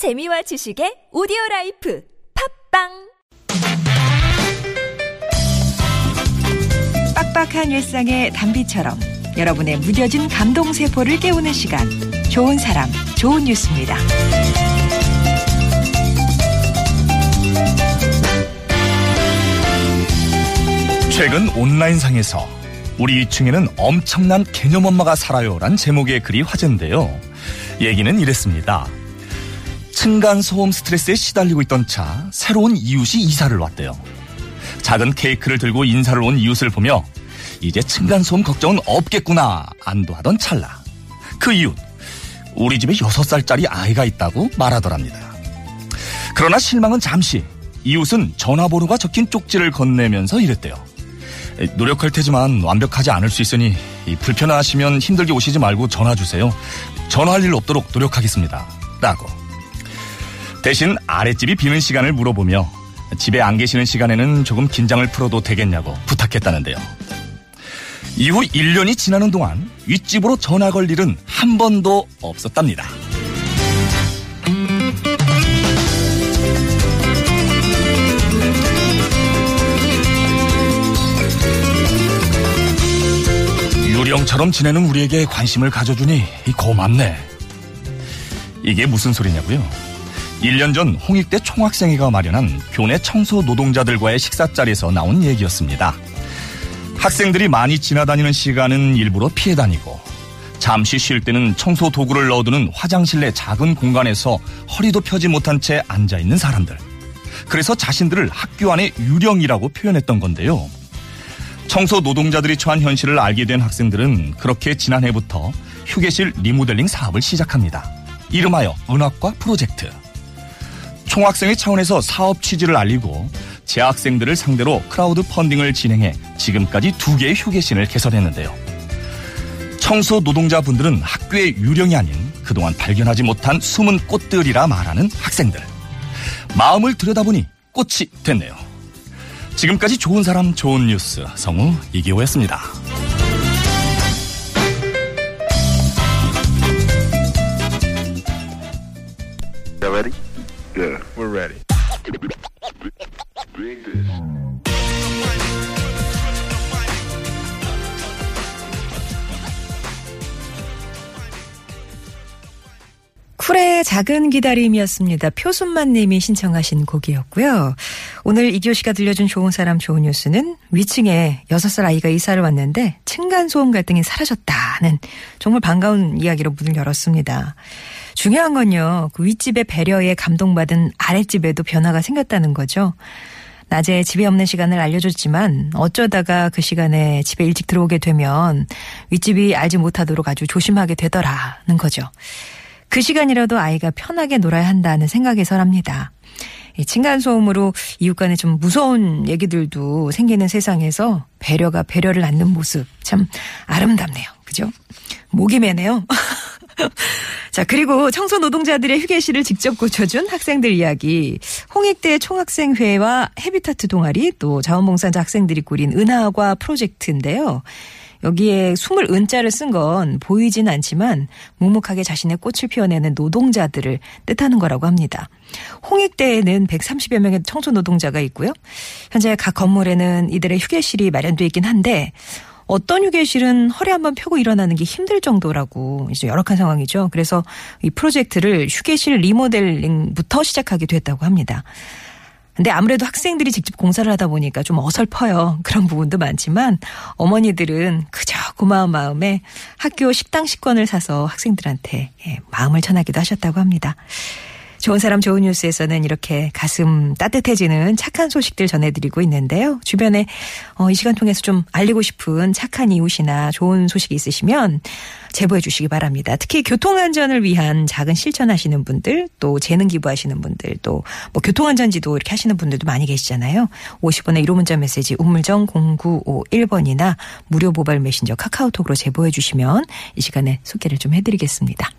재미와 지식의 오디오 라이프 팟빵 빡빡한 일상의 단비처럼 여러분의 무뎌진 감동 세포를 깨우는 시간 좋은 사람 좋은 뉴스입니다. 최근 온라인상에서 우리 위층에는 엄청난 개념 엄마가 살아요란 제목의 글이 화제인데요. 얘기는 이랬습니다. 층간소음 스트레스에 시달리고 있던 차 새로운 이웃이 이사를 왔대요. 작은 케이크를 들고 인사를 온 이웃을 보며 이제 층간소음 걱정은 없겠구나 안도하던 찰나 그 이웃 우리 집에 6살짜리 아이가 있다고 말하더랍니다. 그러나 실망은 잠시 이웃은 전화번호가 적힌 쪽지를 건네면서 이랬대요. 노력할 테지만 완벽하지 않을 수 있으니 불편하시면 힘들게 오시지 말고 전화 주세요. 전화할 일 없도록 노력하겠습니다. 라고. 대신 아랫집이 비는 시간을 물어보며 집에 안 계시는 시간에는 조금 긴장을 풀어도 되겠냐고 부탁했다는데요. 이후 1년이 지나는 동안 윗집으로 전화 걸 일은 한 번도 없었답니다. 유령처럼 지내는 우리에게 관심을 가져주니 고맙네. 이게 무슨 소리냐고요? 1년 전 홍익대 총학생회가 마련한 교내 청소 노동자들과의 식사 자리에서 나온 얘기였습니다. 학생들이 많이 지나다니는 시간은 일부러 피해 다니고 잠시 쉴 때는 청소 도구를 넣어두는 화장실 내 작은 공간에서 허리도 펴지 못한 채 앉아 있는 사람들. 그래서 자신들을 학교 안에 유령이라고 표현했던 건데요. 청소 노동자들이 처한 현실을 알게 된 학생들은 그렇게 지난해부터 휴게실 리모델링 사업을 시작합니다. 이름하여 은화과 프로젝트. 총학생회 차원에서 사업 취지를 알리고 재학생들을 상대로 크라우드 펀딩을 진행해 지금까지 두 개의 휴게실을 개설했는데요. 청소 노동자분들은 학교의 유령이 아닌 그동안 발견하지 못한 숨은 꽃들이라 말하는 학생들. 마음을 들여다보니 꽃이 됐네요. 지금까지 좋은 사람 좋은 뉴스 성우 이기호였습니다. Yeah, we're ready. Dig this. 쿨의 작은 기다림이었습니다. 표순만 님이 신청하신 곡이었고요. 오늘 이기호 씨가 들려준 좋은 사람 좋은 뉴스는 위층에 6살 아이가 이사를 왔는데 층간소음 갈등이 사라졌다는 정말 반가운 이야기로 문을 열었습니다. 중요한 건요. 그 윗집의 배려에 감동받은 아랫집에도 변화가 생겼다는 거죠. 낮에 집에 없는 시간을 알려줬지만 어쩌다가 그 시간에 집에 일찍 들어오게 되면 윗집이 알지 못하도록 아주 조심하게 되더라는 거죠. 그 시간이라도 아이가 편하게 놀아야 한다는 생각에서랍니다. 이 층간소음으로 이웃 간에 좀 무서운 얘기들도 생기는 세상에서 배려가 배려를 낳는 모습 참 아름답네요. 그죠? 목이 매네요. 자, 그리고 청소 노동자들의 휴게실을 직접 고쳐준 학생들 이야기. 홍익대 총학생회와 헤비타트 동아리 또 자원봉사자 학생들이 꾸린 은하과 프로젝트인데요. 여기에 숨을 은자를 쓴 건 보이진 않지만 묵묵하게 자신의 꽃을 피워내는 노동자들을 뜻하는 거라고 합니다. 홍익대에는 130여 명의 청소 노동자가 있고요. 현재 각 건물에는 이들의 휴게실이 마련되어 있긴 한데 어떤 휴게실은 허리 한번 펴고 일어나는 게 힘들 정도라고 이제 열악한 상황이죠. 그래서 이 프로젝트를 휴게실 리모델링부터 시작하게 됐다고 합니다. 근데 아무래도 학생들이 직접 공사를 하다 보니까 좀 어설퍼요. 그런 부분도 많지만 어머니들은 그저 고마운 마음에 학교 식당 식권을 사서 학생들한테 예, 마음을 전하기도 하셨다고 합니다. 좋은 사람 좋은 뉴스에서는 이렇게 가슴 따뜻해지는 착한 소식들 전해드리고 있는데요. 주변에 어, 이 시간 통해서 좀 알리고 싶은 착한 이웃이나 좋은 소식이 있으시면 제보해 주시기 바랍니다. 특히 교통안전을 위한 작은 실천하시는 분들, 또 재능 기부하시는 분들, 또 뭐 교통안전지도 이렇게 하시는 분들도 많이 계시잖아요. 50원의 1호 문자 메시지 우물정 0951번이나 무료 모바일 메신저 카카오톡으로 제보해 주시면 이 시간에 소개를 좀 해드리겠습니다.